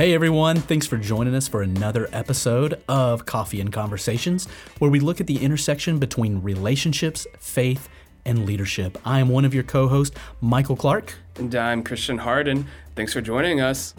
Hey everyone, thanks for joining us for another episode of Coffee and Conversations, where we look at the intersection between relationships, faith, and leadership. I am one of your co hosts, Michael Clark. And I'm Christian Harden. Thanks for joining us.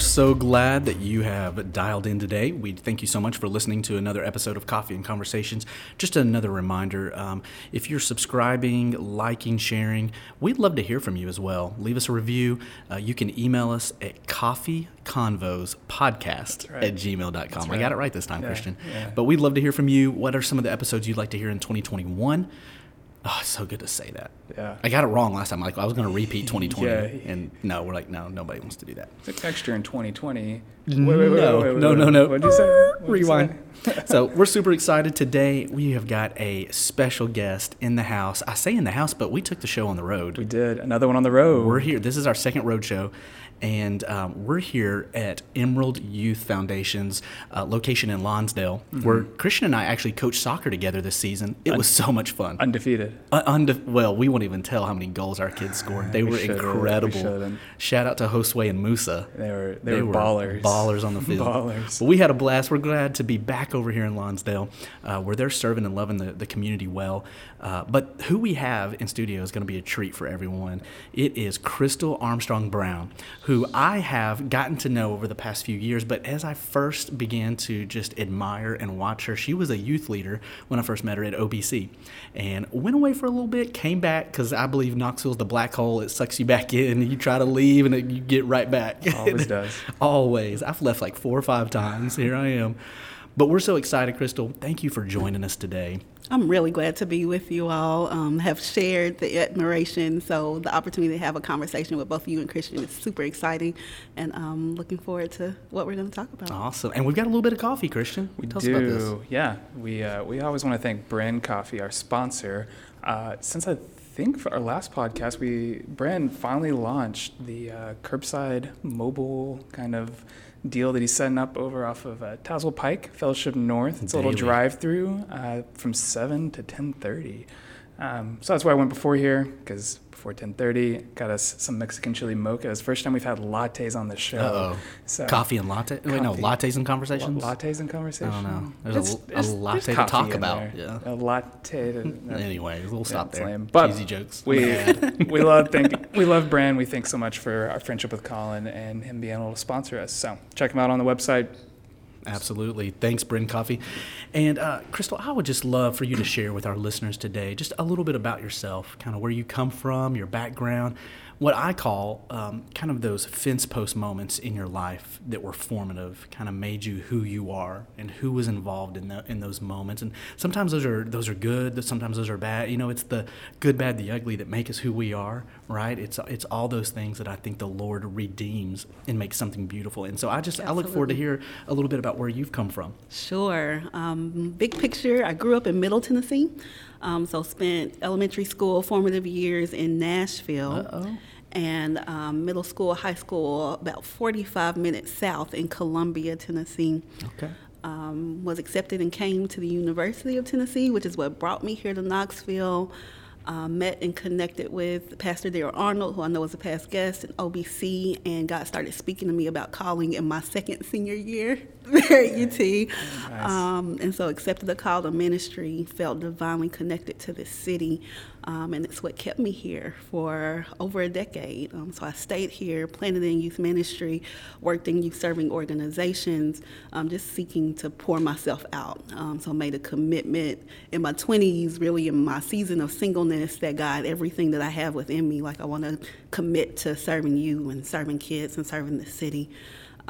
So glad that you have dialed in today. We thank you so much for listening to another episode of Coffee and Conversations. Just another reminder um, if you're subscribing, liking, sharing, we'd love to hear from you as well. Leave us a review. Uh, you can email us at coffeeconvospodcast right. at gmail.com. Right. I got it right this time, yeah, Christian. Yeah. But we'd love to hear from you. What are some of the episodes you'd like to hear in 2021? Oh, it's so good to say that. Yeah. I got it wrong last time. Like I was going to repeat 2020, yeah. and no, we're like, no, nobody wants to do that. It's texture in 2020. Wait, wait, wait, no, no, no, no. What'd you say? What'd Rewind. Say? so we're super excited today. We have got a special guest in the house. I say in the house, but we took the show on the road. We did another one on the road. We're here. This is our second road show, and um, we're here at Emerald Youth Foundation's uh, location in Lonsdale, mm-hmm. where Christian and I actually coached soccer together this season. It Un- was so much fun. Undefeated. Uh, unde- well, we won't even tell how many goals our kids scored. They we were incredible. We Shout out to Josue and Musa. They were they, they were, ballers. Ballers on the field. ballers. But we had a blast. We're glad to be back over here in Lonsdale, uh, where they're serving and loving the, the community well. Uh, but who we have in studio is going to be a treat for everyone. It is Crystal Armstrong Brown, who I have gotten to know over the past few years. But as I first began to just admire and watch her, she was a youth leader when I first met her at OBC and went away for a little bit, came back because I believe Knoxville's the black hole. It sucks you back in. You try to leave and it, you get right back. Always does. Always. I've left like four or five times. Here I am. But we're so excited, Crystal. Thank you for joining us today. I'm really glad to be with you all. Um, have shared the admiration, so the opportunity to have a conversation with both you and Christian is super exciting, and I'm um, looking forward to what we're going to talk about. Awesome, and we've got a little bit of coffee, Christian. We Tell do. Yeah, we uh, we always want to thank Brand Coffee, our sponsor. Uh, since I think for our last podcast, we Brand finally launched the uh, curbside mobile kind of deal that he's setting up over off of uh, Tazewell Pike, Fellowship North. It's Daily. a little drive-through uh, from seven to ten thirty. Um, so that's why I went before here because before 10:30. Got us some Mexican chili mochas. First time we've had lattes on the show. Uh-oh. So coffee and latte. Coffee. Wait, no, lattes and conversations. lattes and conversations. I don't know. There's it's, a, a latte to talk about. Yeah. A latte. To, uh, anyway, we'll stop there. Lame. But Cheesy jokes. We we love thank we love Brand. We thank so much for our friendship with Colin and him being able to sponsor us. So check him out on the website Absolutely. Thanks, Bryn Coffee. And uh, Crystal, I would just love for you to share with our listeners today just a little bit about yourself, kind of where you come from, your background, what I call um, kind of those fence post moments in your life that were formative, kind of made you who you are, and who was involved in the, in those moments. And sometimes those are those are good, sometimes those are bad. You know, it's the good, bad, the ugly that make us who we are, right? It's it's all those things that I think the Lord redeems and makes something beautiful. And so I just Absolutely. I look forward to hear a little bit about where you've come from. Sure. Um, big picture. I grew up in Middle Tennessee. Um, so spent elementary school formative years in Nashville. Uh-oh and um, middle school, high school, about 45 minutes south in Columbia, Tennessee. Okay. Um, was accepted and came to the University of Tennessee, which is what brought me here to Knoxville. Uh, met and connected with Pastor Daryl Arnold, who I know is a past guest in OBC, and God started speaking to me about calling in my second senior year UT. Nice. Um, and so accepted the call to ministry, felt divinely connected to this city, um, and it's what kept me here for over a decade. Um, so I stayed here, planted in youth ministry, worked in youth serving organizations, um, just seeking to pour myself out. Um, so I made a commitment in my 20s, really in my season of singleness, that God, everything that I have within me, like I want to commit to serving you and serving kids and serving the city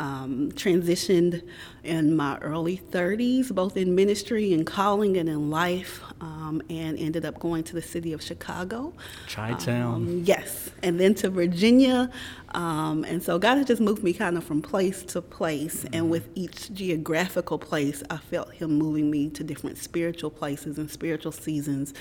um, transitioned in my early 30s, both in ministry and calling and in life, um, and ended up going to the city of Chicago. Chi Town. Um, yes, and then to Virginia. Um, and so God has just moved me kind of from place to place, mm-hmm. and with each geographical place, I felt Him moving me to different spiritual places and spiritual seasons.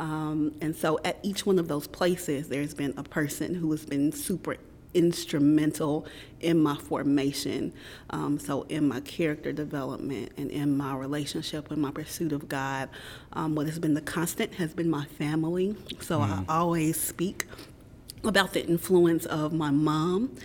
Um, and so at each one of those places, there's been a person who has been super instrumental in my formation. Um, so, in my character development and in my relationship and my pursuit of God, um, what has been the constant has been my family. So, mm. I always speak about the influence of my mom.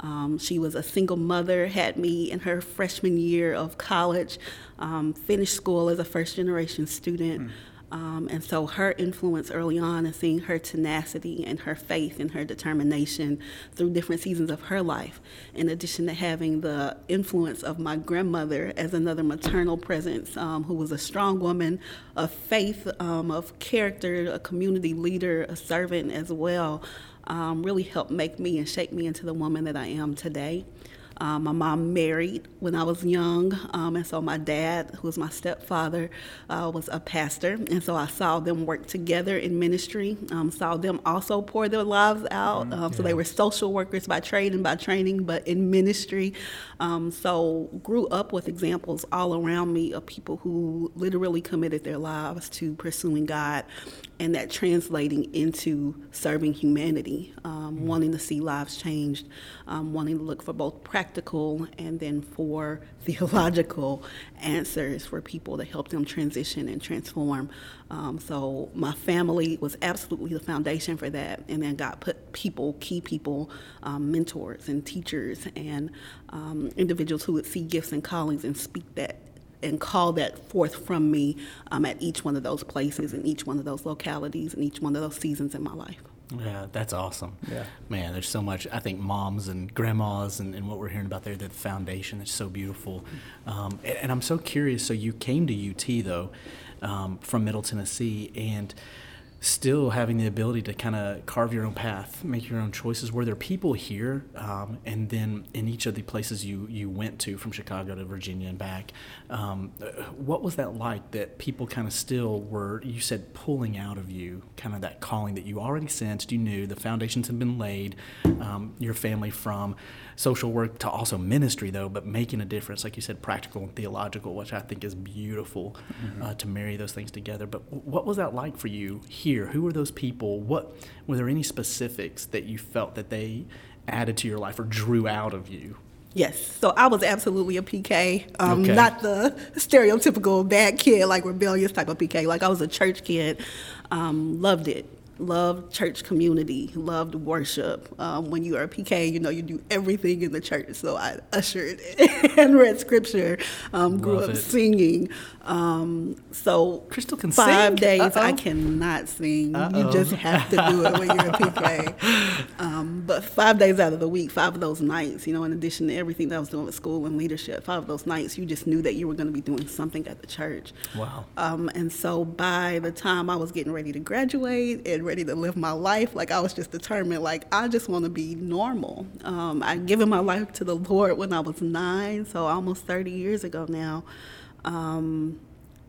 Um, she was a single mother, had me in her freshman year of college, um, finished school as a first generation student. Mm. Um, and so her influence early on and seeing her tenacity and her faith and her determination through different seasons of her life, in addition to having the influence of my grandmother as another maternal presence um, who was a strong woman of faith, um, of character, a community leader, a servant as well, um, really helped make me and shape me into the woman that I am today. Um, my mom married when I was young, um, and so my dad, who was my stepfather, uh, was a pastor, and so I saw them work together in ministry. Um, saw them also pour their lives out. Mm, so they were social workers by trade and by training, but in ministry. Um, so grew up with examples all around me of people who literally committed their lives to pursuing God and that translating into serving humanity, um, mm-hmm. wanting to see lives changed, um, wanting to look for both practical and then for theological answers for people to help them transition and transform. Um, so my family was absolutely the foundation for that, and then God put people, key people, um, mentors and teachers and um, individuals who would see gifts and callings and speak that and call that forth from me um, at each one of those places and each one of those localities and each one of those seasons in my life. Yeah, that's awesome. Yeah. Man, there's so much. I think moms and grandmas and, and what we're hearing about there, the foundation is so beautiful. Um, and, and, I'm so curious. So you came to UT, though, um, from Middle Tennessee, and still having the ability to kind of carve your own path, make your own choices. Were there people here, um, and then in each of the places you you went to, from Chicago to Virginia and back, um, what was that like? That people kind of still were, you said, pulling out of you, kind of that calling that you already sensed, you knew the foundations had been laid, um, your family from social work to also ministry, though, but making a difference, like you said, practical and theological, which I think is beautiful mm-hmm. uh, to marry those things together. But what was that like for you here? Who were those people? What were there any specifics that you felt that they added to your life or drew out of you? Yes. So I was absolutely a PK, um, okay. not the stereotypical bad kid, like rebellious type of PK. Like I was a church kid, um, loved it loved church community, loved worship. Um, when you are a PK, you know, you do everything in the church. So I ushered and read scripture, um, grew up it. singing. Um, so Crystal can five sing. days Uh-oh. I cannot sing. Uh-oh. You just have to do it when you're a PK. Um, but five days out of the week, five of those nights, you know, in addition to everything that I was doing with school and leadership, five of those nights, you just knew that you were going to be doing something at the church. Wow. Um, and so by the time I was getting ready to graduate and ready to live my life. Like I was just determined, like I just want to be normal. Um, I given my life to the Lord when I was nine, so almost 30 years ago now. Um,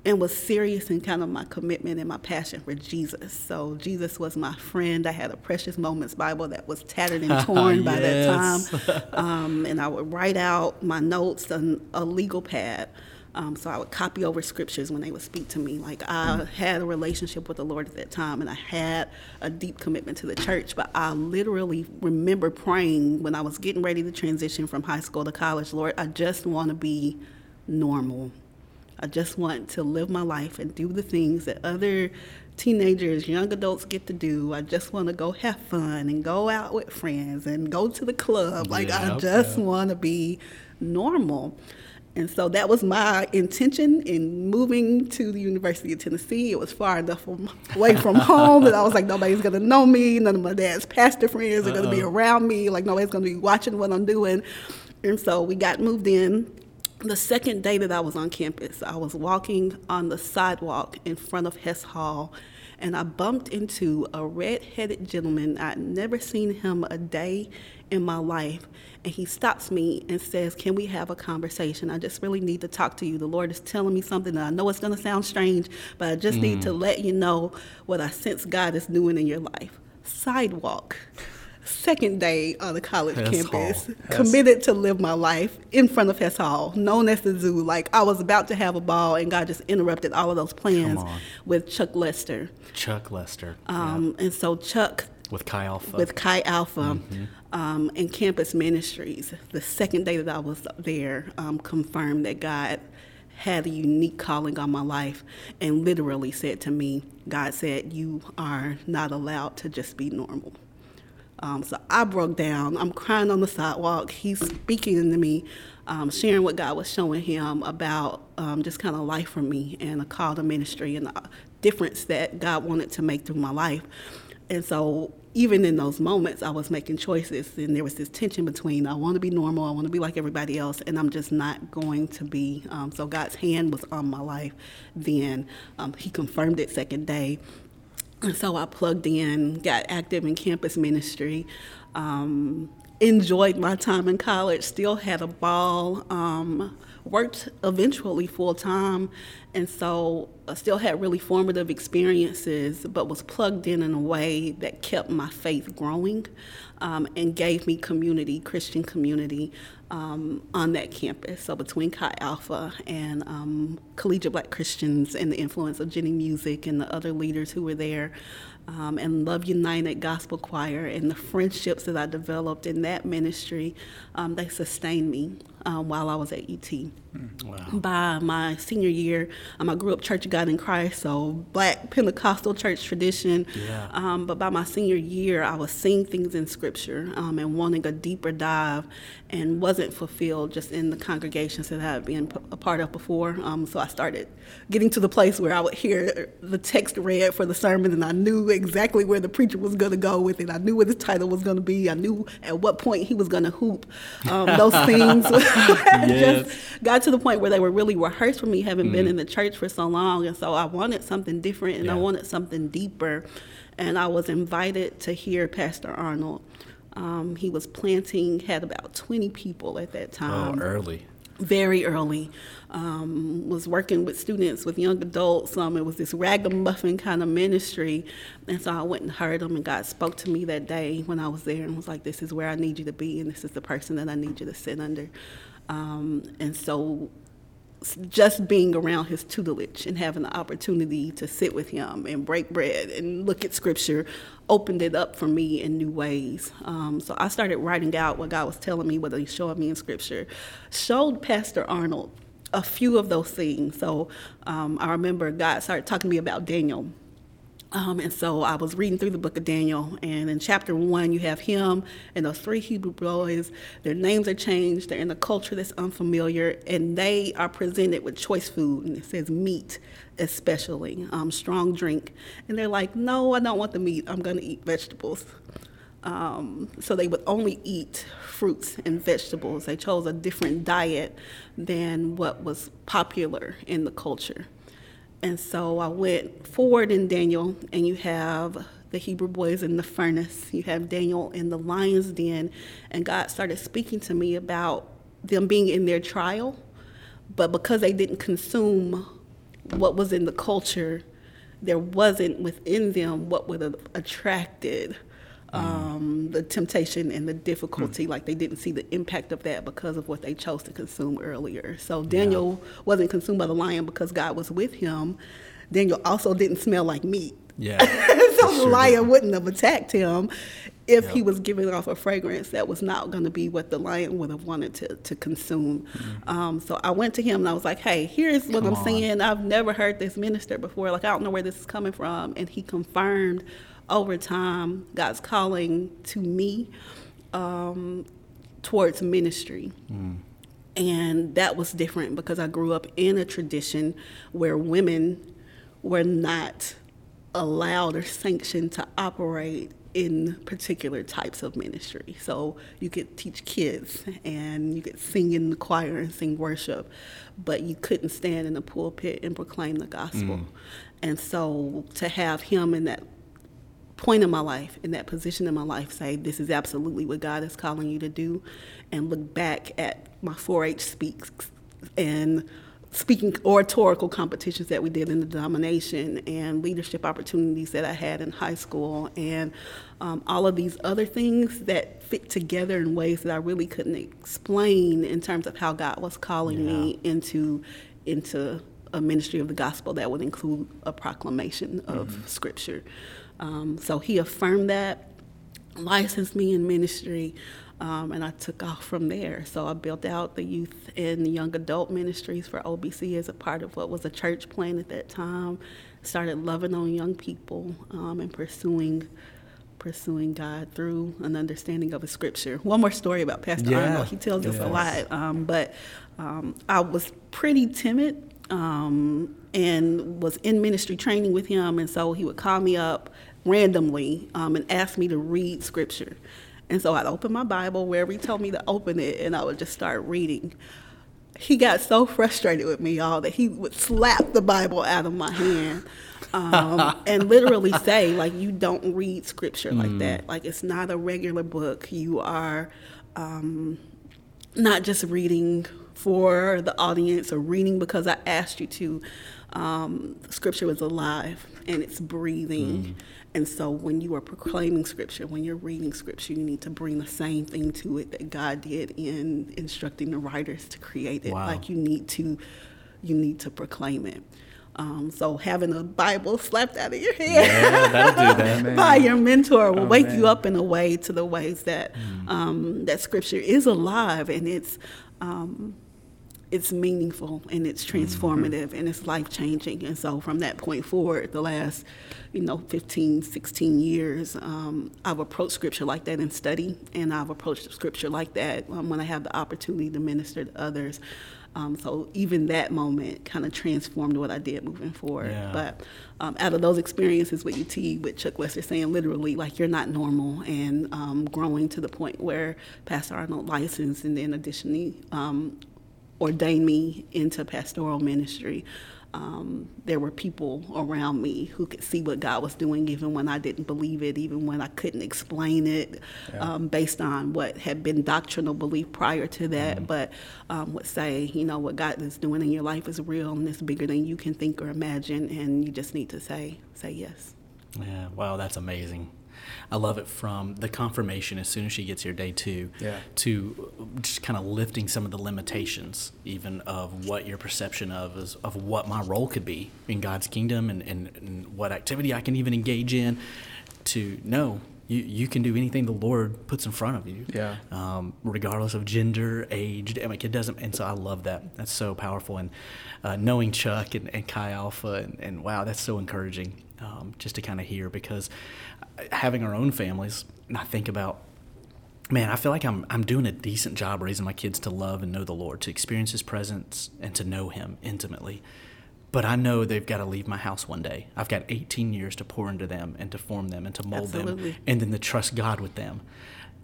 and was serious in kind of my commitment and my passion for Jesus. So Jesus was my friend. I had a Precious Moments Bible that was tattered and torn by that time, um, and I would write out my notes on a legal pad. Um, so I would copy over scriptures when they would speak to me. Like I had a relationship with the Lord at that time, and I had a deep commitment to the church. But I literally remember praying when I was getting ready to transition from high school to college. Lord, I just want to be normal. I just want to live my life and do the things that other teenagers, young adults get to do. I just want to go have fun and go out with friends and go to the club. Like I just want to be normal. And so that was my intention in moving to the University of Tennessee. It was far enough from, away from home that I was like, nobody's gonna know me. None of my dad's pastor friends are Uh-oh. gonna be uh-uh. around me. Like nobody's gonna be watching what I'm doing. And so we got moved in. The second day that I was on campus, I was walking on the sidewalk in front of Hess Hall, and I bumped into a red-headed gentleman. I'd never seen him a day in my life and he stops me and says, Can we have a conversation? I just really need to talk to you. The Lord is telling me something I know it's going to sound strange, but I just mm. need to mm. let you know what I sense God is doing in your life. Sidewalk. Second day on the college Hess campus, Hall. Hess. committed to live my life in front of Hess Hall, known as the zoo. Like I was about to have a ball, and God just interrupted all of those plans with Chuck Lester. Chuck Lester Um, And so Chuck with Chi Alpha. with Chi Alpha Mm-hmm. um, and Campus Ministries, the second day that I was there, um, confirmed that God had a unique calling on my life and literally said to me, God said, You are not allowed to just be normal. Um, so I broke down. I'm crying on the sidewalk. He's speaking to me, um, sharing what God was showing him about um, just kind of life for me and a call to ministry and the difference that God wanted to make through my life. And so even in those moments, I was making choices, and there was this tension between I want to be normal, I want to be like everybody else, and I'm just not going to be. Um, so God's hand was on my life then. Um, he confirmed it second day. And so I plugged in, got active in campus ministry, um, enjoyed my time in college, still had a ball, um, worked eventually full time, and so I still had really formative experiences, but was plugged in in a way that kept my faith growing um, and gave me community, Christian community. Um, on that campus, so between Chi Alpha and um, Collegiate Black Christians, and the influence of Jenny Music and the other leaders who were there, um, and Love United Gospel Choir, and the friendships that I developed in that ministry, um, they sustained me um, while I was at UT. wow. By my senior year, um, I grew up Church of God in Christ, so Black Pentecostal church tradition. Yeah. Um, but by my senior year, I was seeing things in Scripture um, and wanting a deeper dive, and wasn't fulfilled just in the congregations that I had been a part of before. Um, so I started getting to the place where I would hear the text read for the sermon, and I knew exactly where the preacher was going to go with it. I knew what the title was going to be. I knew at what point he was going to hoop. Um, those things Yes. just got to the point where they were really rehearsed for me, having been in the church for so long. And so I wanted something different and I wanted something deeper. And I was invited to hear Pastor Arnold. Um, he was planting, had about 20 people at that time. Oh, early. very early. Um, was working with students, with young adults. Um, it was this ragamuffin kind of ministry, and so I went and heard him. And God spoke to me that day when I was there, and was like, "This is where I need you to be, and this is the person that I need you to sit under." Um, and so, just being around his tutelage and having the opportunity to sit with him and break bread and look at scripture opened it up for me in new ways. Um, so I started writing out what God was telling me, what He showing me in scripture. Showed Pastor Arnold a few of those things. So um, I remember God started talking to me about Daniel. Um, and so I was reading through the book of Daniel, and in chapter one, you have him and those three Hebrew boys. Their names are changed, they're in a culture that's unfamiliar, and they are presented with choice food, and it says meat, especially, um, strong drink. And they're like, No, I don't want the meat, I'm gonna eat vegetables. Um, so they would only eat fruits and vegetables. They chose a different diet than what was popular in the culture. And so I went forward in Daniel, and you have the Hebrew boys in the furnace. You have Daniel in the lion's den, and God started speaking to me about them being in their trial, but because they didn't consume what was in the culture, there wasn't within them what would have attracted um, the temptation and the difficulty. Like they didn't see the impact of that because of what they chose to consume earlier. So Daniel wasn't consumed by the lion because God was with him. Daniel also didn't smell like meat. Yeah. so the lion didn't. wouldn't have attacked him if he was giving off a fragrance that was not going to be what the lion would have wanted to, to consume. Um, so I went to him and I was like, hey, here's what Mm-hmm. Come I'm on. saying. I've never heard this minister before. Like, I don't know where this is coming from. And he confirmed over time God's calling to me um, towards ministry. And that was different because I grew up in a tradition where women were not allowed or sanctioned to operate in particular types of ministry. So you could teach kids and you could sing in the choir and sing worship, but you couldn't stand in the pulpit and proclaim the gospel. And so to have him in that point in my life, in that position in my life, say, this is absolutely what God is calling you to do, and look back at my 4 H speaks and speaking oratorical competitions that we did in the denomination and leadership opportunities that I had in high school and um, all of these other things that fit together in ways that I really couldn't explain in terms of how God was calling Yeah. me into into a ministry of the gospel that would include a proclamation of scripture. Um, so he affirmed that, licensed me in ministry, um, and I took off from there. So I built out the youth and the young adult ministries for OBC as a part of what was a church plan at that time. Started loving on young people um, and pursuing pursuing God through an understanding of a scripture. One more story about Pastor Yeah. Arnold. He tells us a lot, um, but um, I was pretty timid um, and was in ministry training with him, and so he would call me up randomly um, and asked me to read scripture. And so I'd open my Bible wherever he told me to open it, and I would just start reading. He got so frustrated with me, y'all, that he would slap the Bible out of my hand um, and literally say, like, you don't read scripture like that. Like, it's not a regular book. You are um, not just reading for the audience or reading because I asked you to. Um, scripture is alive and it's breathing. And so when you are proclaiming scripture, when you're reading scripture, you need to bring the same thing to it that God did in instructing the writers to create it. Wow. Like you need to you need to proclaim it. Um, so having a Bible slapped out of your hand Yeah, that'll do that. Man. by your mentor will Oh, wake man. you up in a way to the ways that Mm. um, that scripture is alive and it's um, it's meaningful and it's Mm-hmm. transformative and it's life changing and so from that point forward the last you know 15 16 years um, i've approached scripture like that in study and i've approached scripture like that um, when i have the opportunity to minister to others um, so even that moment kind of transformed what i did moving forward Yeah. but um, out of those experiences with UT, with Chuck Lester saying literally, like, you're not normal, and um, growing to the point where Pastor Arnold licensed and then additionally um, ordained me into pastoral ministry. Um, there were people around me who could see what God was doing, even when I didn't believe it, even when I couldn't explain it, um, based on what had been doctrinal belief prior to that. But um, would say, you know, what God is doing in your life is real and it's bigger than you can think or imagine, and you just need to say, say yes. Yeah, wow, that's amazing. I love it from the confirmation as soon as she gets here, day two, Yeah. to just kind of lifting some of the limitations, even of what your perception of is of what my role could be in God's kingdom and, and, and what activity I can even engage in. To know you, you can do anything the Lord puts in front of you, Yeah. um, regardless of gender, age. I mean, it doesn't. And so I love that. That's so powerful. And uh, knowing Chuck and, and Chi Alpha, and, and wow, that's so encouraging um, just to kind of hear because uh, having our own families, and I think about. Man, I feel like I'm I'm doing a decent job raising my kids to love and know the Lord, to experience His presence, and to know Him intimately. But I know they've got to leave my house one day. I've got 18 years to pour into them and to form them and to mold them and then to trust God with them.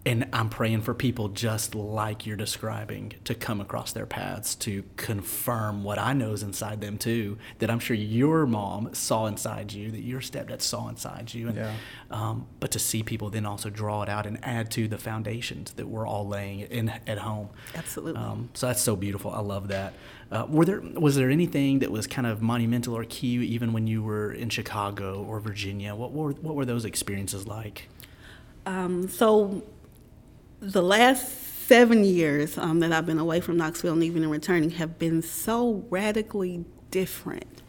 And I'm praying for people just like you're describing to come across their paths to confirm what I know is inside them too. That I'm sure your mom saw inside you, that your stepdad saw inside you, and Yeah. um, but to see people then also draw it out and add to the foundations that we're all laying in at home. Absolutely. Um, so that's so beautiful. I love that. Uh, were there was there anything that was kind of monumental or key even when you were in Chicago or Virginia? What were what were those experiences like? Um, so the last seven years um, that I've been away from Knoxville and even in returning have been so radically different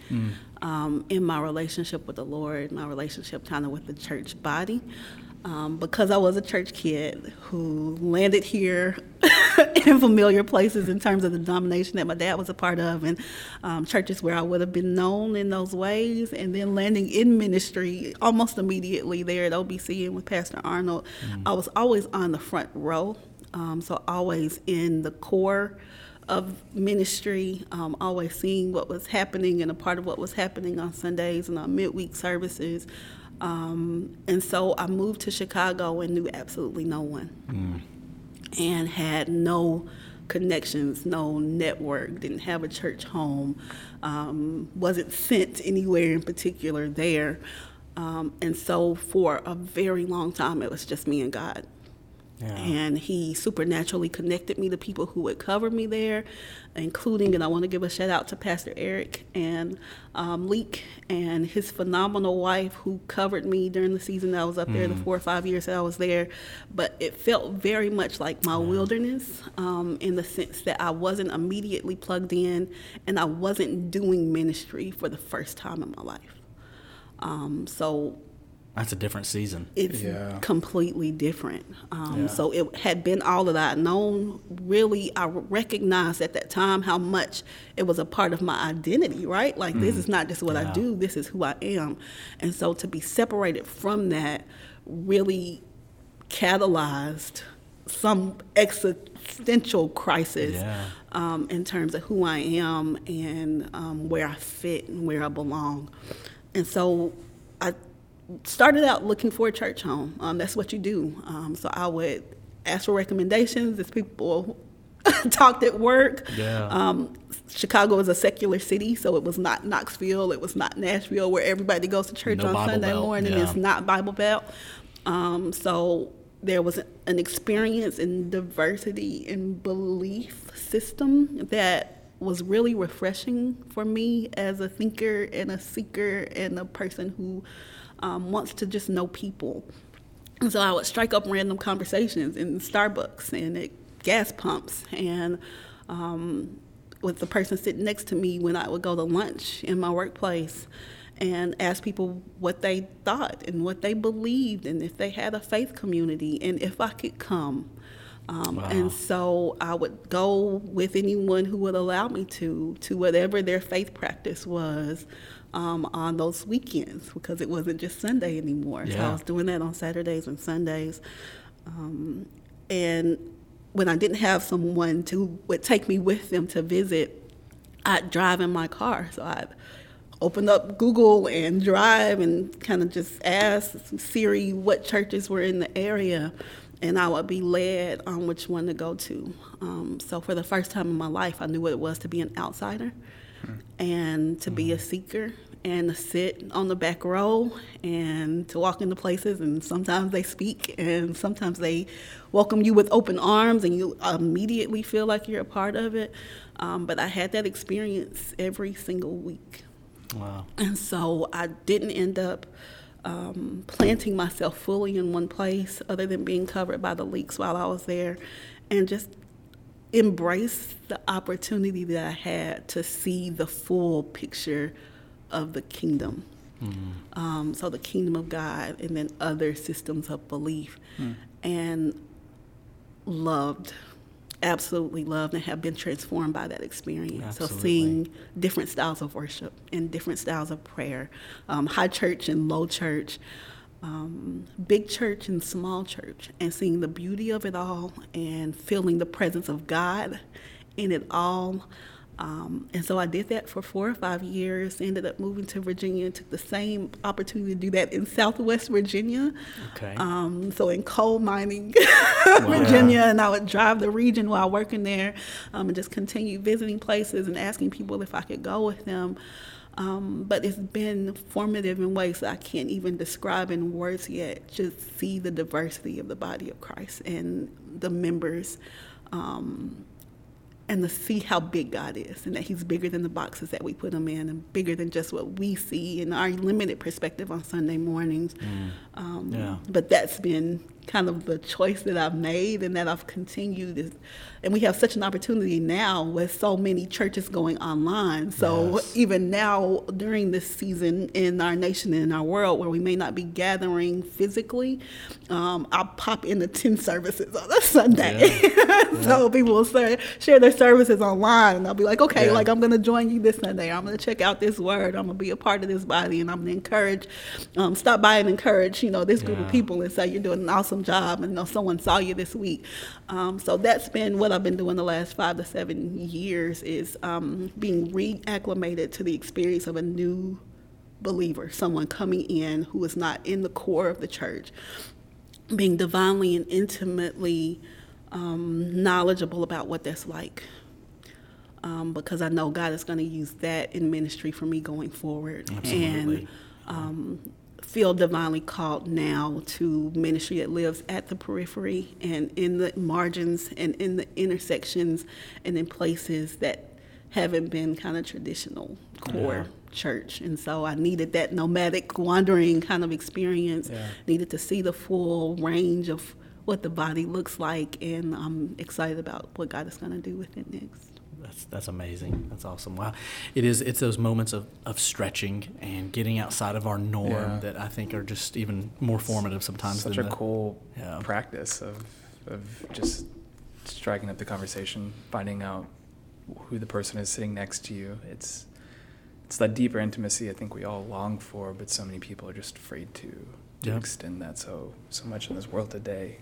um, in my relationship with the Lord, my relationship kind of with the church body. Um, because I was a church kid who landed here in familiar places in terms of the denomination that my dad was a part of, and um, churches where I would have been known in those ways, and then landing in ministry almost immediately there at OBC and with Pastor Arnold. I was always on the front row, um, so always in the core of ministry, um, always seeing what was happening and a part of what was happening on Sundays and on midweek services. Um, and so I moved to Chicago and knew absolutely no one and had no connections, no network, didn't have a church home, um, wasn't sent anywhere in particular there. Um, and so for a very long time, it was just me and God. Yeah. And he supernaturally connected me to people who would cover me there, including, and I want to give a shout out to Pastor Eric and um, Leek and his phenomenal wife who covered me during the season that I was up there, the four or five years that I was there. But it felt very much like my wilderness um, in the sense that I wasn't immediately plugged in and I wasn't doing ministry for the first time in my life. Um, so That's a different season. it's Yeah. completely different. Um, Yeah. So it had been all that I had known. Really, I recognized at that time how much it was a part of my identity, right? Like, this is not just what I do, this is who I am. And so to be separated from that really catalyzed some existential crisis Yeah. um, in terms of who I am and um, where I fit and where I belong. And so I started out looking for a church home. Um, that's what you do. Um, so I would ask for recommendations as people talked at work. Yeah. Um, Chicago is a secular city, so it was not Knoxville, it was not Nashville, where everybody goes to church No on Bible Sunday Belt, morning. yeah. It's not Bible Belt. Um, so there was an experience in diversity and belief system that was really refreshing for me as a thinker and a seeker and a person who um, wants to just know people. And so I would strike up random conversations in Starbucks and at gas pumps and um, with the person sitting next to me when I would go to lunch in my workplace and ask people what they thought and what they believed and if they had a faith community and if I could come. Um, Wow. And so I would go with anyone who would allow me to, to whatever their faith practice was um, on those weekends because it wasn't just Sunday anymore. So I was doing that on Saturdays and Sundays. Um, and when I didn't have someone to would take me with them to visit, I'd drive in my car. So I'd open up Google and drive and kind of just ask Siri what churches were in the area, and I would be led on which one to go to. Um, so for the first time in my life, I knew what it was to be an outsider and to be a seeker and to sit on the back row and to walk into places and sometimes they speak and sometimes they welcome you with open arms and you immediately feel like you're a part of it um, but i had that experience every single week Wow. and so I didn't end up um, planting myself fully in one place other than being covered by the leaks while I was there and just embrace the opportunity that I had to see the full picture of the kingdom. Um, so the kingdom of God and then other systems of belief. And loved, absolutely loved, and have been transformed by that experience. So Absolutely. seeing different styles of worship and different styles of prayer, um, high church and low church, um, big church and small church, and seeing the beauty of it all and feeling the presence of God in it all. Um, and so I did that for four or five years. Ended up moving to Virginia and took the same opportunity to do that in Southwest Virginia. Okay. Um, so in coal mining, Virginia, and I would drive the region while working there, um, and just continue visiting places and asking people if I could go with them. Um, but it's been formative in ways that I can't even describe in words yet. Just see the diversity of the body of Christ and the members. Um, and to see how big God is and that He's bigger than the boxes that we put Him in and bigger than just what we see in our limited perspective on Sunday mornings. Um, Yeah. But that's been kind of the choice that I've made and that I've continued. Is, and we have such an opportunity now with so many churches going online. So Yes. even now during this season in our nation and in our world where we may not be gathering physically, um, I'll pop in the 10 services on a Sunday. so people will share their services online and I'll be like, okay, Yeah. like I'm going to join you this Sunday. I'm going to check out this word. I'm going to be a part of this body and I'm going to encourage, um, stop by and encourage, you know, this group Yeah. of people and say you're doing an awesome job and you know someone saw you this week. Um, so that's been what I've been doing the last five to seven years is um, being reacclimated to the experience of a new believer, someone coming in who is not in the core of the church, being divinely and intimately um, knowledgeable about what that's like. Um, because I know God is going to use that in ministry for me going forward. Absolutely. And um, feel divinely called now to ministry that lives at the periphery and in the margins and in the intersections and in places that haven't been kind of traditional core Yeah. church. And so I needed that nomadic wandering kind of experience, Yeah. needed to see the full range of what the body looks like, and I'm excited about what God is going to do with it next. That's that's amazing. That's awesome. Wow, it is. It's those moments of, of stretching and getting outside of our norm Yeah. that I think are just even more formative sometimes. Such than a the- cool Yeah. practice of of just striking up the conversation, finding out who the person is sitting next to you. It's it's that deeper intimacy I think we all long for, but so many people are just afraid to, to Yeah. extend that so so much in this world today.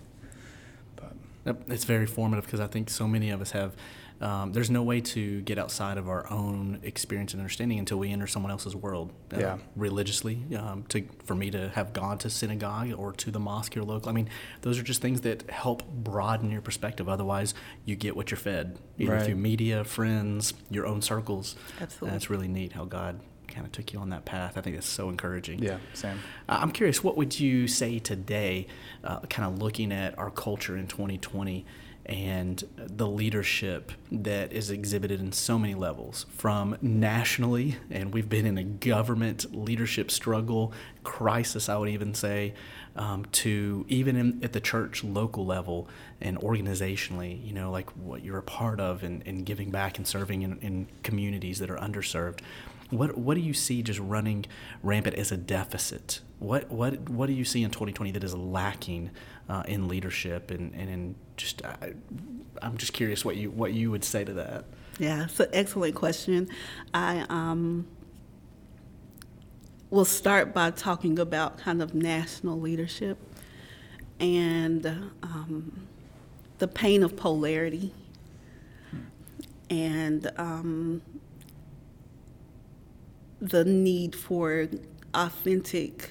But Yep, It's very formative because I think so many of us have. Um, there's no way to get outside of our own experience and understanding until we enter someone else's world. uh, Yeah. Religiously, um, to for me to have gone to synagogue or to the mosque or local. I mean, those are just things that help broaden your perspective. Otherwise, you get what you're fed either Right. through media, friends, your own circles. Absolutely. And it's really neat how God kind of took you on that path. I think that's so encouraging. yeah, Sam. I- I'm curious, what would you say today, uh, kind of looking at our culture in 2020 and the leadership that is exhibited in so many levels, from nationally, and we've been in a government leadership struggle, crisis, I would even say, um, to even in, at the church local level and organizationally, you know, like what you're a part of and, and giving back and serving in, in communities that are underserved. What what do you see just running rampant as a deficit? What what what do you see in 2020 that is lacking uh, in leadership and, and in just I, I'm just curious what you what you would say to that. Yeah, it's an excellent question. I um, will start by talking about kind of national leadership and um, the pain of polarity and um, the need for authentic,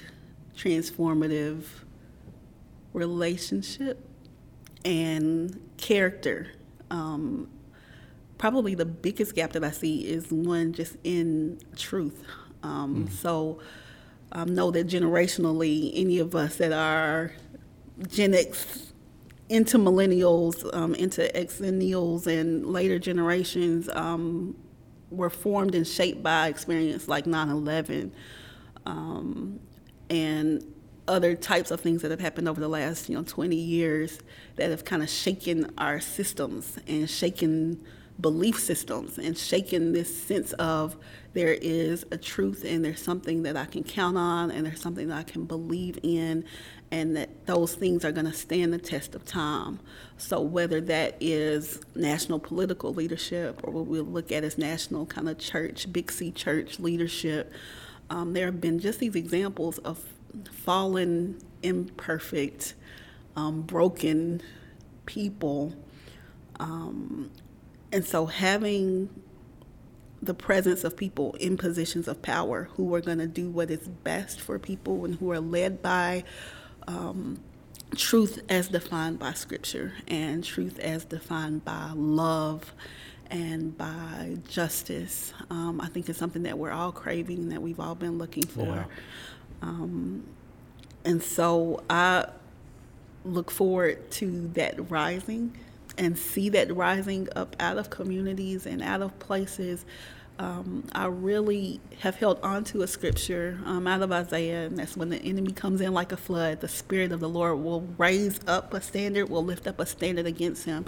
transformative relationship and character. Um, probably the biggest gap that I see is one just in truth. Um, So um, know that generationally, any of us that are Gen X into millennials, um, into xennials, and later generations um, were formed and shaped by experience like 9 11 um, and other types of things that have happened over the last you know 20 years that have kind of shaken our systems and shaken belief systems and shaken this sense of there is a truth and there's something that I can count on and there's something that I can believe in and that those things are going to stand the test of time. So whether that is national political leadership or what we'll look at as national kind of church, big C church leadership, um, there have been just these examples of fallen, imperfect, um, broken people. Um, and so having the presence of people in positions of power who are going to do what is best for people and who are led by um, truth as defined by scripture and truth as defined by love and by justice. Um, I think it's something that we're all craving, and that we've all been looking for. Yeah. Um, and so I look forward to that rising and see that rising up out of communities and out of places. Um, I really have held on to a scripture um, out of Isaiah, and that's when the enemy comes in like a flood, the Spirit of the Lord will raise up a standard, will lift up a standard against him.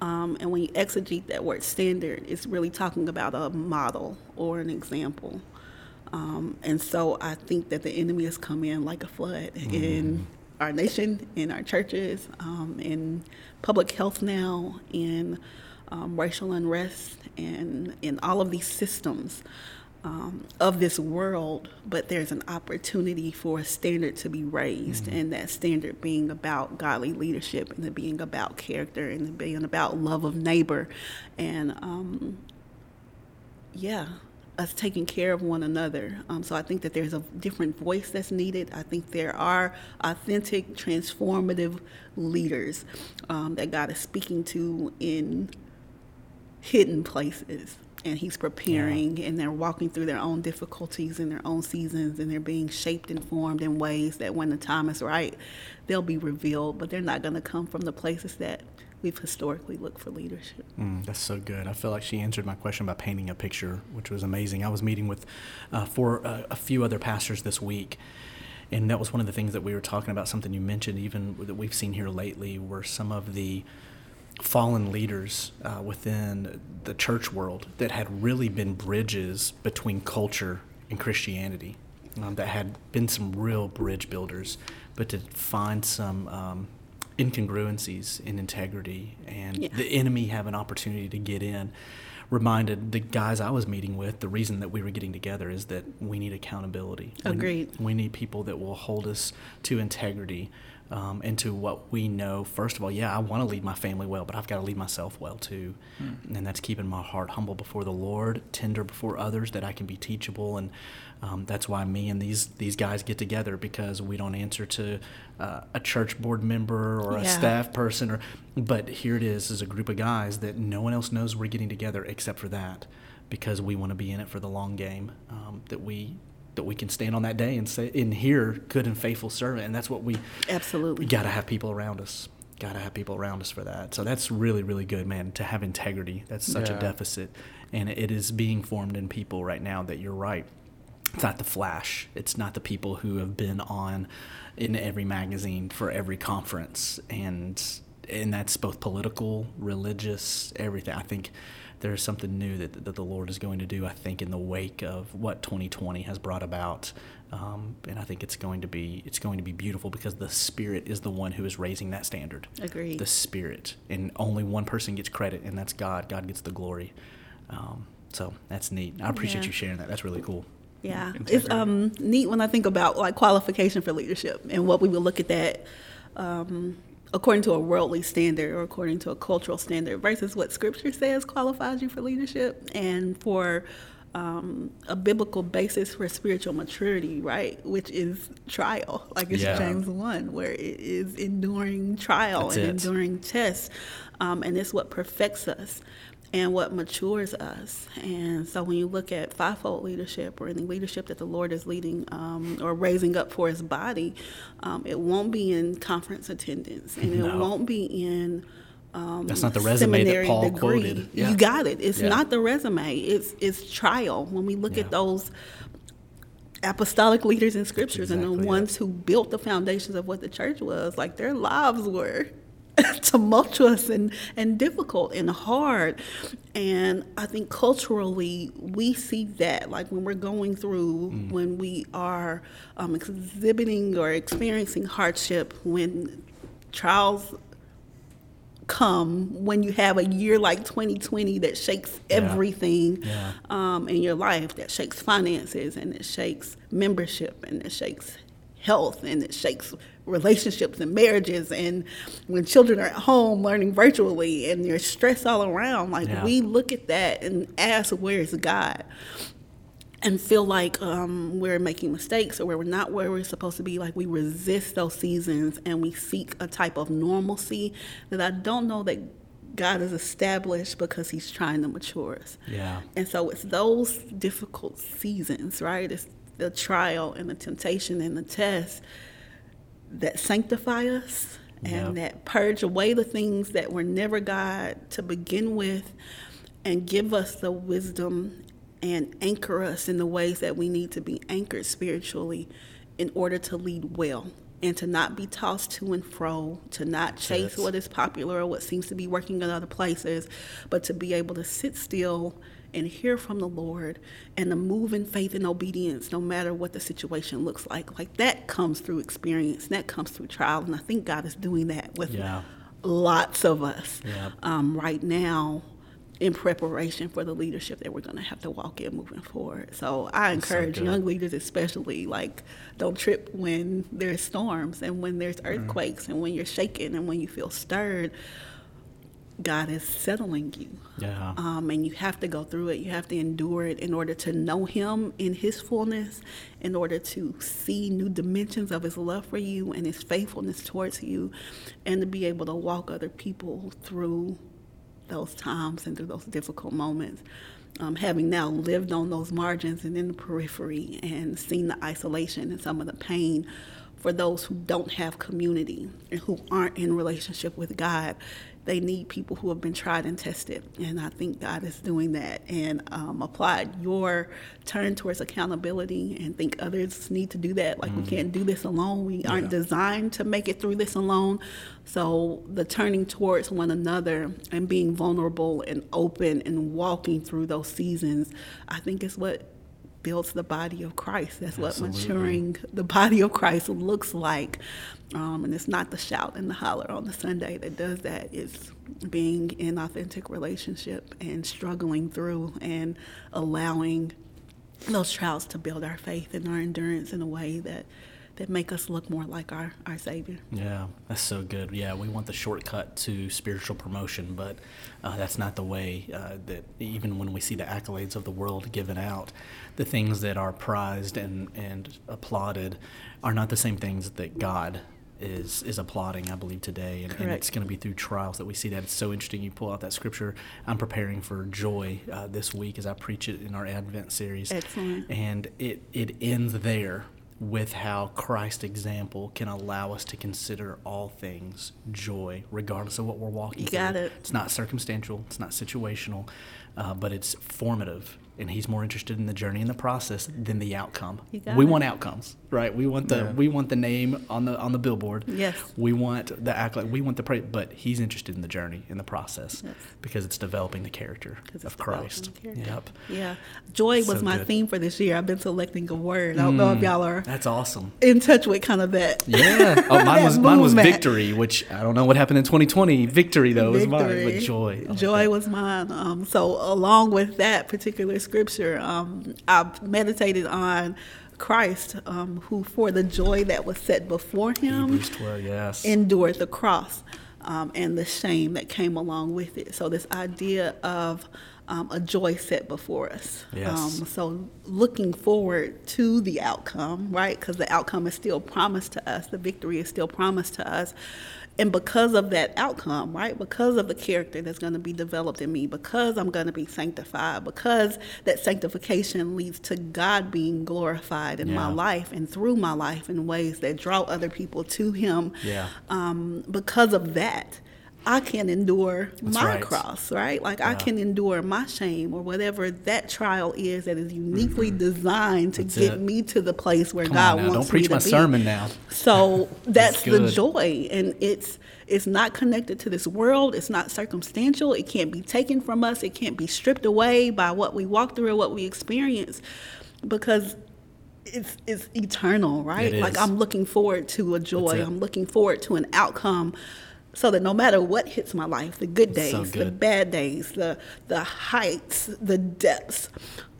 Um, and when you exegete that word standard, it's really talking about a model or an example. Um, and so I think that the enemy has come in like a flood in our nation, in our churches, um, in public health now, in um, racial unrest, and in all of these systems um, of this world. But there's an opportunity for a standard to be raised, and that standard being about godly leadership, and it being about character, and it being about love of neighbor, and um, yeah, us taking care of one another. Um, so I think that there's a different voice that's needed. I think there are authentic, transformative leaders um, that God is speaking to in hidden places. and he's preparing and they're walking through their own difficulties and their own seasons and they're being shaped and formed in ways that when the time is right they'll be revealed but they're not going to come from the places that we've historically looked for leadership Mm, that's so good. I feel like she answered my question by painting a picture, which was amazing. I was meeting with uh, for uh, a few other pastors this week, and that was one of the things that we were talking about. Something you mentioned, even that we've seen here lately, were some of the fallen leaders uh, within the church world that had really been bridges between culture and Christianity. Um, that had been some real bridge builders, but to find some um, incongruencies in integrity and Yeah. the enemy have an opportunity to get in reminded the guys I was meeting with the reason that we were getting together is that we need accountability. We- Agreed. We, need people that will hold us to integrity um, and to what we know. First of all, yeah, I want to lead my family well, but I've got to lead myself well too. And that's keeping my heart humble before the Lord, tender before others, that I can be teachable. And um, that's why me and these these guys get together because we don't answer to uh, a church board member or a staff person or but here it is as a group of guys that no one else knows we're getting together except for that because we want to be in it for the long game um, that we that we can stand on that day and say and hear good and faithful servant. And that's what we absolutely. got to have people around us. Got to have people around us for that. So that's really really good man to have integrity. That's such a deficit. And it is being formed in people right now that you're right. It's not the flash. It's not the people who have been on in every magazine for every conference. And and that's both political religious everything. I think there's something new that, that the lord is going to do i think in the wake of what 2020 has brought about. Um, and i think it's going to be it's going to be beautiful because the spirit is the one who is raising that standard. Agreed. the spirit. And only one person gets credit and that's god. God gets the glory. Um, so that's neat. I appreciate Yeah. you sharing that. That's really cool. Yeah, it's um, neat when I think about like qualification for leadership and what we would look at that um, according to a worldly standard or according to a cultural standard versus what Scripture says qualifies you for leadership and for um, a biblical basis for spiritual maturity, right? Which is trial, like it's Yeah. James one, where it is enduring trial That's and it. enduring tests, um, and it's what perfects us and what matures us. And so when you look at fivefold leadership or any leadership that the Lord is leading um, or raising up for his body, um, it won't be in conference attendance and it No. won't be in um, That's not the resume that Paul degree. quoted. Yeah. You got it. It's Yeah. not the resume. It's it's trial. When we look Yeah. at those apostolic leaders in scriptures and the it. ones who built the foundations of what the church was, like their lives were tumultuous and, and difficult and hard. And I think culturally, we see that, like when we're going through, Mm. when we are um, exhibiting or experiencing hardship, when trials come, when you have a year like 2020 that shakes Yeah. everything Yeah. um, in your life, that shakes finances and it shakes membership and it shakes health and it shakes relationships and marriages and when children are at home learning virtually and there's stress all around like Yeah. we look at that and ask where's god and feel like um, we're making mistakes or we're not where we're supposed to be like we resist those seasons and we seek a type of normalcy that i don't know that god has established because he's trying to mature us yeah and so it's those difficult seasons, right? It's the trial and the temptation and the test that sanctify us and Yep. that purge away the things that were never God to begin with and give us the wisdom and anchor us in the ways that we need to be anchored spiritually in order to lead well and to not be tossed to and fro, to not chase Yes. what is popular or what seems to be working in other places, but to be able to sit still and hear from the Lord and to move in faith and obedience no matter what the situation looks like. Like that comes through experience, that comes through trial. And I think God is doing that with Yeah. lots of us Yep. um, right now in preparation for the leadership that we're going to have to walk in moving forward. So I That's so encourage good. young leaders, especially, like don't trip when there's storms and when there's earthquakes and when you're shaken and when you feel stirred. God is settling you. Yeah. Um, and you have to go through it. You have to endure it in order to know Him in His fullness, in order to see new dimensions of His love for you and His faithfulness towards you, and to be able to walk other people through those times and through those difficult moments. um, having now lived on those margins and in the periphery and seen the isolation and some of the pain for those who don't have community and who aren't in relationship with God, they need people who have been tried and tested. And I think God is doing that and um, applied your turn towards accountability and think others need to do that. Like, mm. we can't do this alone. We aren't designed to make it through this alone. So, the turning towards one another and being vulnerable and open and walking through those seasons, I think is what builds the body of Christ. That's Absolutely. what maturing the body of Christ looks like. Um, and it's not the shout and the holler on the Sunday that does that. It's being in authentic relationship and struggling through and allowing those trials to build our faith and our endurance in a way that that make us look more like our, our Savior. Yeah, that's so good. Yeah, we want the shortcut to spiritual promotion, but uh, that's not the way uh, that even when we see the accolades of the world given out, the things that are prized and, and applauded are not the same things that God is is applauding, I believe, today, and, and it's going to be through trials that we see that. It's so interesting. You pull out that scripture. I'm preparing for joy uh, this week as I preach it in our Advent series. Excellent. And it it ends there with how Christ's example can allow us to consider all things joy, regardless of what we're walking you through. Got it. It's not circumstantial, it's not situational, uh, but it's formative and he's more interested in the journey and the process than the outcome. we it. want outcomes, right? We want the yeah. we want the name on the on the billboard. Yes. We want the accolade. We want the praise, but he's interested in the journey in the process yes. because it's developing the character of Christ. Character. Yep. Yeah. Joy was so my good. theme for this year. I've been selecting a word. I don't mm, know if mm, y'all are. That's awesome. In touch with kind of that. Yeah. Oh, mine was mine was victory, which I don't know what happened in 2020. Victory though victory. was mine, but joy. Joy was mine. Um, so along with that particular scripture. Um, I've meditated on Christ, um, who for the joy that was set before him 12, yes. endured the cross um, and the shame that came along with it. So, this idea of um, a joy set before us. Yes. Um, so, looking forward to the outcome, right? Because the outcome is still promised to us, the victory is still promised to us and because of that outcome, right? Because of the character that's going to be developed in me, because I'm going to be sanctified, because that sanctification leads to God being glorified in yeah. my life and through my life in ways that draw other people to Him. Yeah. Um, because of that, I can endure That's my right. cross, right? Like yeah. I can endure my shame or whatever that trial is that is uniquely mm-hmm. designed to that's get it. me to the place where Come God wants me to be. Don't preach my be. sermon now. So that's, that's the joy, and it's it's not connected to this world. It's not circumstantial. It can't be taken from us. It can't be stripped away by what we walk through or what we experience, because it's it's eternal, right? Like I'm looking forward to a joy. I'm looking forward to an outcome so that no matter what hits my life the good days so good. the bad days the the heights the depths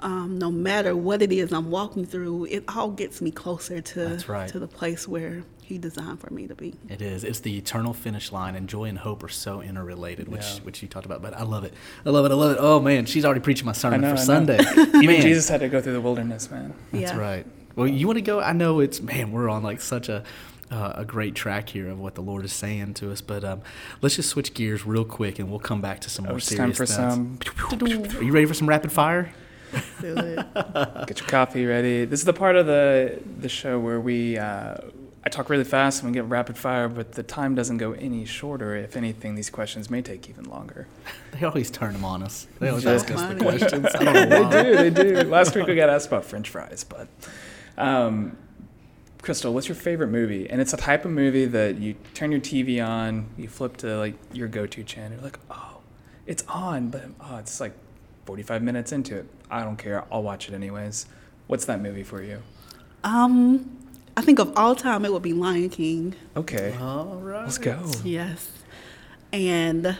um, no matter what it is i'm walking through it all gets me closer to right. to the place where he designed for me to be. It is. It's the eternal finish line and joy and hope are so interrelated which yeah. which you talked about but i love it. I love it. I love it. Oh man she's already preaching my sermon know, for sunday. Even jesus had to go through the wilderness man. That's yeah. right. Well you want to go? I know it's man we're on like such a uh, a great track here of what the Lord is saying to us. But um, let's just switch gears real quick, and we'll come back to some oh, more serious time for some. Are you ready for some rapid fire? Get your coffee ready. This is the part of the the show where we. Uh, I talk really fast and we get rapid fire, but the time doesn't go any shorter. If anything, these questions may take even longer. They always turn them on us. They always ask us the questions. I don't know why. they do. They do. Last week we got asked about French fries, but um, Crystal, what's your favorite movie? And it's a type of movie that you turn your TV on, you flip to like your go-to channel, you're like, oh, it's on, but oh, it's like 45 minutes into it. I don't care. I'll watch it anyways. What's that movie for you? Um, I think of all time it would be Lion King. Okay. All right. Let's go. Yes. And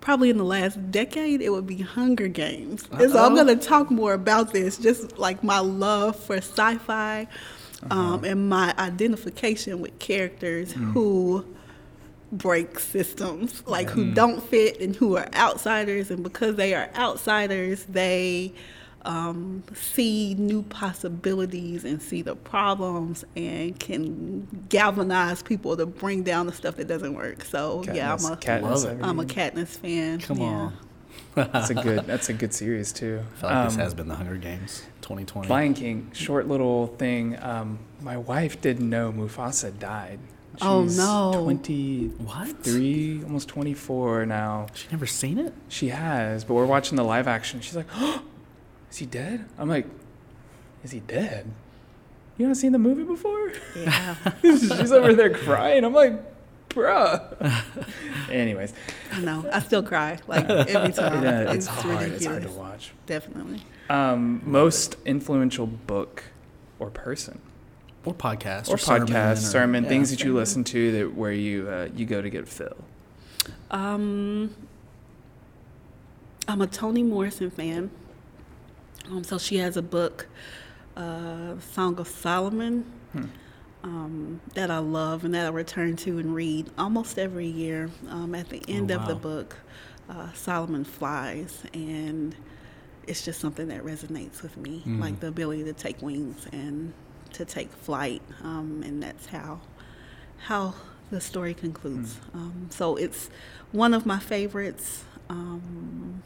probably in the last decade, it would be Hunger Games. Uh-oh. And so I'm going to talk more about this, just like my love for sci fi uh-huh. um, and my identification with characters mm. who break systems, like mm. who don't fit and who are outsiders. And because they are outsiders, they um, see new possibilities and see the problems and can galvanize people to bring down the stuff that doesn't work. So Katniss, yeah, I'm a Katniss, I'm a Katniss fan. Come yeah. on. That's a good. That's a good series too. I feel like this Um, has been the Hunger Games 2020. Lion King, short little thing. Um, my wife didn't know Mufasa died. Oh, She's no. 23, What? almost 24 now. She never seen it? She has, but we're watching the live action. She's like, oh, is he dead? I'm like, is he dead? You haven't seen the movie before? Yeah. She's over there crying. I'm like, bruh. Anyways, I know. I still cry like every time. yeah, it's, it's hard. It's hard to ridiculous. watch. Definitely. Um, most influential book or person Or podcast. or, sermon podcast, or- sermon, yeah. things that you listen to that where you uh, you go to get fill. Um, I'm a Toni Morrison fan. Um, so she has a book, uh, Song of Solomon, Hmm. um, that I love and that I return to and read almost every year. Um, at the end of the book, uh, Solomon flies, and it's just something that resonates with me, Mm. like the ability to take wings and to take flight, um, and that's how how the story concludes. Um, so it's one of my favorites. Um,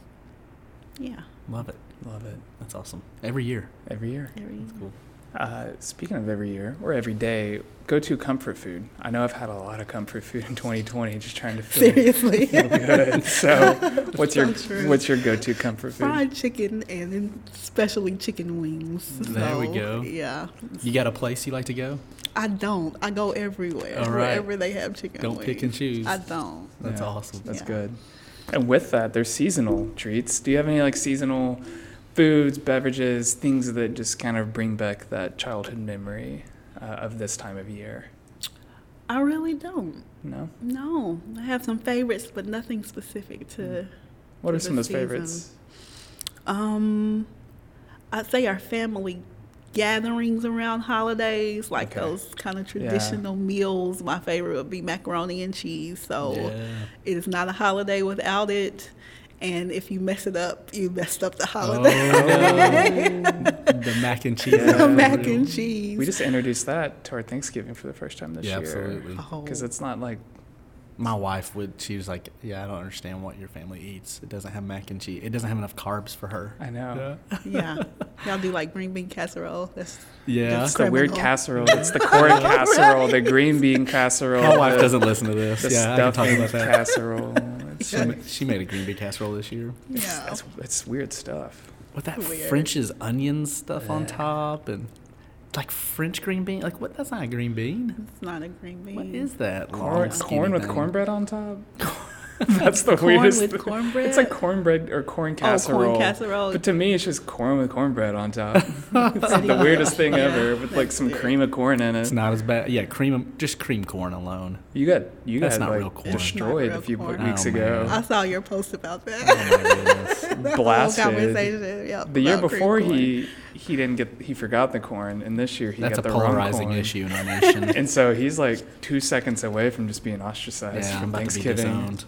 yeah, Love it. Love it That's awesome. Every year. every year. very Cool. Uh, speaking of every year or every day, go to comfort food. I know I've had a lot of comfort food in 2020, just trying to feel, seriously. feel good. So, what's your true. what's your go-to comfort food? Fried chicken and especially chicken wings. There we go. Yeah, You got a place you like to go? I don't. I go everywhere. All right. Wherever they have chicken wings. Don't wings. pick and choose. I don't. That's Yeah, awesome. That's Yeah. good. And with that, there's seasonal treats. Do you have any like seasonal foods, beverages, things that just kind of bring back that childhood memory uh, of this time of year? I really don't. No. No, I have some favorites, but nothing specific to. What To are some of those favorites? Um, I'd say our family gatherings around holidays, like Okay. those kind of Yeah. traditional meals. My favorite would be macaroni and cheese. So Yeah. it is not a holiday without it. And if you mess it up, you messed up the holiday. Oh, the mac and cheese. Yeah. mac and cheese. We just introduced that to our Thanksgiving for the first time this Yeah, year. absolutely. Oh. Because it's not like My wife would. She was like, "Yeah, I don't understand what your family eats. It doesn't have mac and cheese. It doesn't have enough carbs for her." I know. yeah, yeah. y'all do like green bean casserole. That's Yeah. It's the weird casserole. It's the corn casserole, the green bean casserole. My wife doesn't listen to this. The yeah, I can talk about that. casserole. It's, She, ma- she made a green bean casserole this year yeah. it's, it's weird stuff. with that Weird. French's onions stuff on top and like French green bean. Like what? That's not a green bean. It's not a green bean. What is that? Corn, long, skinny corn with thing? cornbread on top. That's the Corn weirdest. with thing. cornbread? It's like cornbread or corn Oh, casserole. corn casserole. But to me, it's just corn with cornbread on top. it's like the weirdest thing Yeah, ever, with like some weird. cream of corn in it. It's not as bad. Yeah, cream. Just cream corn alone. You got you That's got not like real corn. destroyed It's a few corn. weeks Oh, ago. I saw your post about Oh that. my goodness. That Blasted. Whole conversation. Yep, The year before, he he didn't get he forgot the corn, and this year he That's a got the wrong polarizing corn. issue in our nation. And so he's like two seconds away from just being ostracized yeah, from about to be Thanksgiving.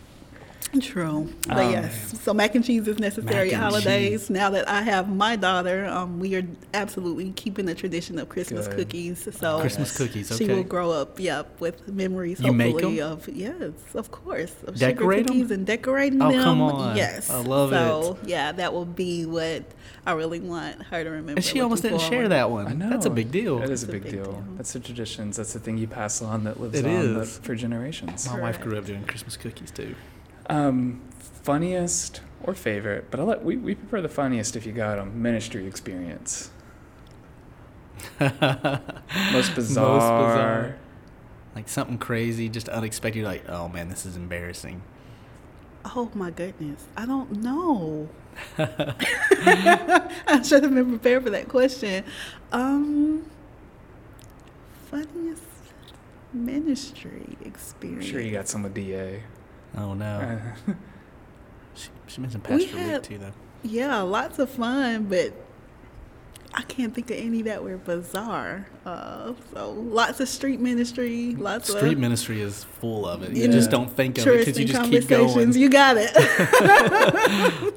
Disowned. True, but Um, yes. So mac and cheese is necessary at holidays. cheese. Now that I have my daughter, um, we are absolutely keeping the tradition of Christmas Good. cookies. So Christmas cookies. Okay. She will grow up, yep, with memories. You make hopefully 'em? of yes, of course, of Decorate 'em? sugar cookies and decorating Oh, them. come on. Yes, I love it. so, yeah, that will be what I really want her to remember. And she almost didn't share that one. I know That's a big deal. That is a big, big deal. deal. That's the traditions. That's the thing you pass on that lives It on that- is. for generations. My wife grew up doing Christmas cookies too. Um, funniest or favorite, but I'll let we, we prefer the funniest if you got them. Ministry experience. Most bizarre. Most bizarre. Like something crazy, just unexpected. Like, oh man, this is embarrassing. Oh my goodness, I don't know. I should have been prepared for that question. Um, funniest ministry experience. I'm experience. sure you got some with DA. Oh no. Uh, She, she mentioned Pastor Luke too, though. Yeah, lots of fun, but I can't think of any that were bizarre. Uh, so lots of street ministry, lots Street of ministry is full of it. You Yeah. just don't think of it because you just keep going. You got it.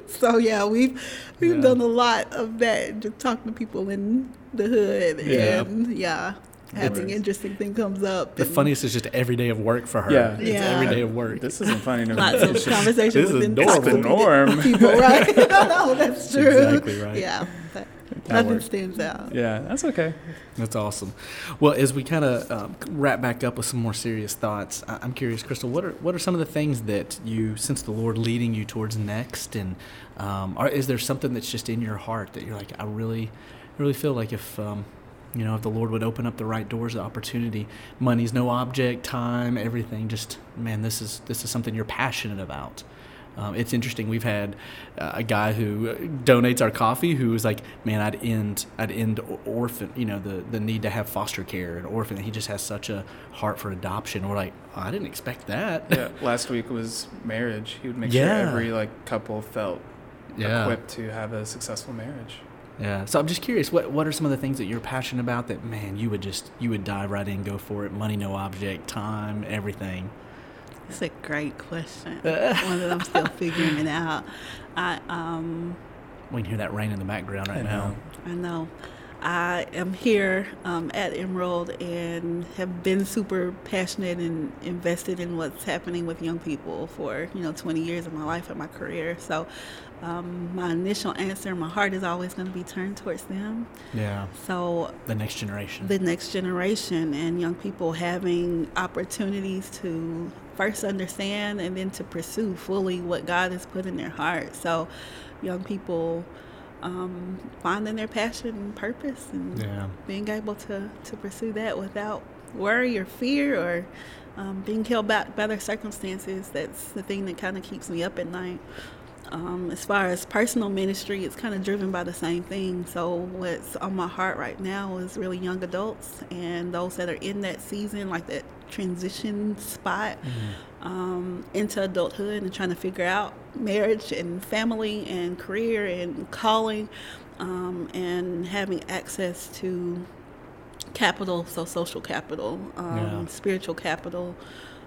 so yeah, we've we've Yeah. done a lot of that, just talking to people in the hood, Yeah. and yeah, having Right. interesting thing comes up. The funniest is just every day of work for her. Yeah. It's Yeah. every day of work. This isn't funny to me. Lots of It's just- conversations this is normal. The norm. people, right? no, that's true. exactly right. Yeah, but That nothing works. stands out. Yeah, that's okay. That's awesome. Well, as we kind of um, wrap back up with some more serious thoughts, I- I'm curious, Crystal, what are what are some of the things that you sense the Lord leading you towards next, and um, are, is there something that's just in your heart that you're like, I really, really feel like if um, you know if the Lord would open up the right doors of opportunity, money's no object, time, everything, just man, this is this is something you're passionate about. Um, it's interesting. We've had uh, a guy who uh, donates our coffee who was like, "Man, I'd end, I'd end orphan, you know, the the need to have foster care and orphan." He just has such a heart for adoption. We're like, oh, I didn't expect that. Yeah, last week was marriage. He would make Yeah. sure every like couple felt Yeah. equipped to have a successful marriage. Yeah. So I'm just curious, what what are some of the things that you're passionate about that man you would just you would dive right in, go for it, money no object, time, everything. It's a great question. One that I'm still figuring it out. I um We can hear that rain in the background right I now. I know. I am here um, at Emerald and have been super passionate and invested in what's happening with young people for you know 20 years of my life and my career. So um, my initial answer, my heart is always going to be turned towards them. Yeah. So The next generation. the next generation and young people having opportunities to first understand and then to pursue fully what God has put in their heart. So, young people um, finding their passion and purpose and Yeah. being able to, to pursue that without worry or fear or um, being held back by their circumstances. That's the thing that kind of keeps me up at night. Um, as far as personal ministry, it's kind of driven by the same thing. So, what's on my heart right now is really young adults and those that are in that season, like that transition spot um, into adulthood and trying to figure out marriage and family and career and calling um, and having access to capital, so social capital, um, Yeah. spiritual capital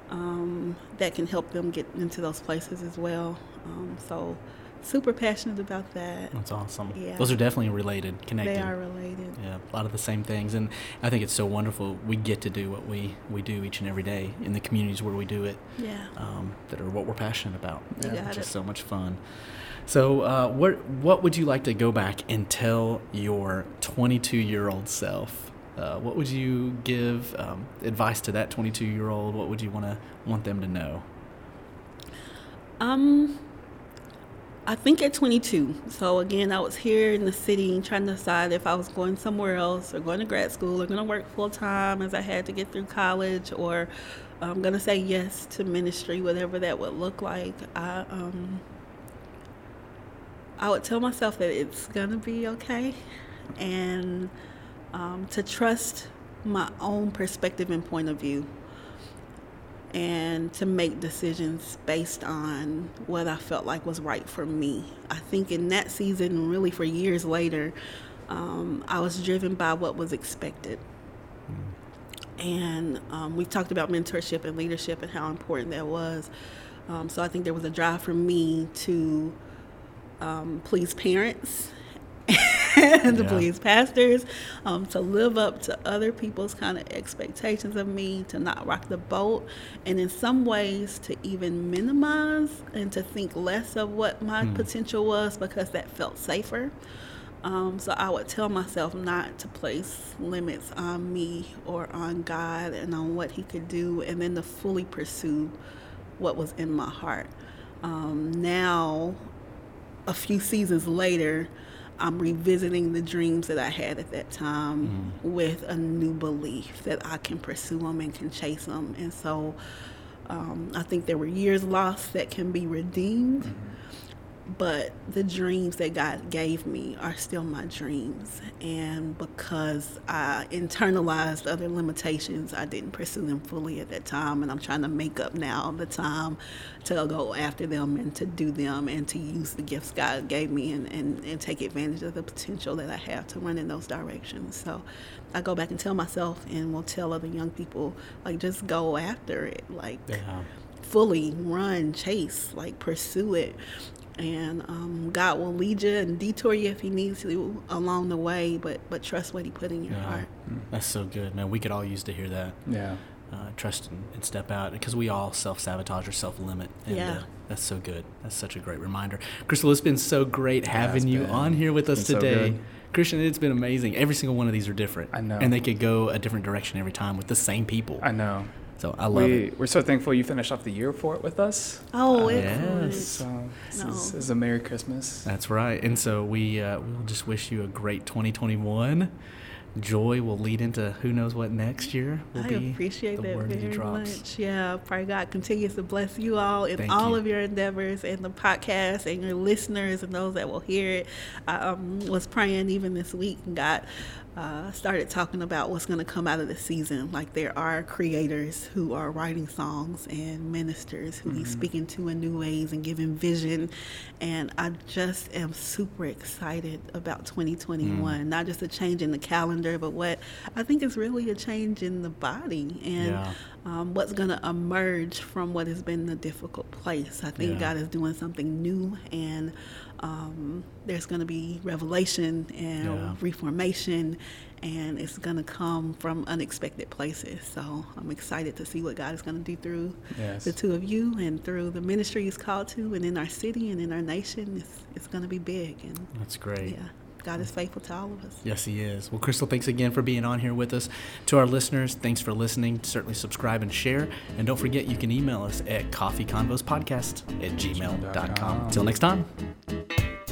um, that can help them get into those places as well. Um, so, super passionate about that. That's awesome. Yeah. Those are definitely related, connected. They are related. Yeah, a lot of the same things, and I think it's so wonderful. We get to do what we we do each and every day in the communities where we do it, Yeah. um, that are what we're passionate about. You yeah, got which it. is so much fun. So, uh, what what would you like to go back and tell your 22 year old self? Uh, what would you give um, advice to that 22 year old? What would you want to want them to know? Um, I think at 22. So again, I was here in the city trying to decide if I was going somewhere else or going to grad school or going to work full time as I had to get through college or I'm going to say yes to ministry, whatever that would look like. I um, I would tell myself that it's going to be okay and um, to trust my own perspective and point of view and to make decisions based on what I felt like was right for me. I think in that season, really for years later, um, I was driven by what was expected. And um, we've talked about mentorship and leadership and how important that was. Um, so I think there was a drive for me to um, please parents to Yeah. please pastors, um, to live up to other people's kind of expectations of me, to not rock the boat, and in some ways to even minimize and to think less of what my potential was because that felt safer. Um, so I would tell myself not to place limits on me or on God and on what He could do, and then to fully pursue what was in my heart. Um, now, a few seasons later, I'm revisiting the dreams that I had at that time with a new belief that I can pursue them and can chase them. And so um, I think there were years lost that can be redeemed, but the dreams that God gave me are still my dreams. And because I internalized other limitations, I didn't pursue them fully at that time. And I'm trying to make up now the time to go after them and to do them and to use the gifts God gave me and, and, and take advantage of the potential that I have to run in those directions. So I go back and tell myself and will tell other young people, like, just go after it. Like, Yeah. fully run, chase, like pursue it. And um, God will lead you and detour you if He needs to along the way. But but trust what He put in your Yeah. heart. That's so good, man. We could all use to hear that. Yeah. Uh, trust and, and step out because we all self sabotage or self limit. And Yeah. uh, that's so good. That's such a great reminder. Crystal, it's been so great having it's you on here with us it's so today. good. Christian, it's been amazing. Every single one of these are different. I know. And they could go a different direction every time with the same people. I know. So I love We, it. we're so thankful you finished off the year for it with us. Oh, Uh, excellent. yes. So this, No. is, this is a Merry Christmas. That's right. And so we uh, we'll just wish you a great 2021. Joy will lead into who knows what next year will I be. appreciate the that word he very much. Yeah, pray God continues to bless you all in Thank all you. of your endeavors and the podcast and your listeners and those that will hear it. I um, was praying even this week and God uh, started talking about what's going to come out of the season. Like there are creators who are writing songs and ministers who Mm-hmm. He's speaking to in new ways and giving vision. And I just am super excited about 2021. Mm. Not just a change in the calendar, but what I think is really a change in the body and Yeah. um, what's going to emerge from what has been a difficult place. I think Yeah. God is doing something new and um, there's going to be revelation and Yeah. reformation and it's going to come from unexpected places. So I'm excited to see what God is going to do through Yes. the two of you and through the ministry He's called to and in our city and in our nation. It's, it's going to be big. And That's great. yeah, God is faithful to all of us. Yes, he is. Well, Crystal, thanks again for being on here with us. To our listeners, thanks for listening. Certainly subscribe and share. And don't forget, you can email us at coffeeconvospodcast at gmail.com. Till next time.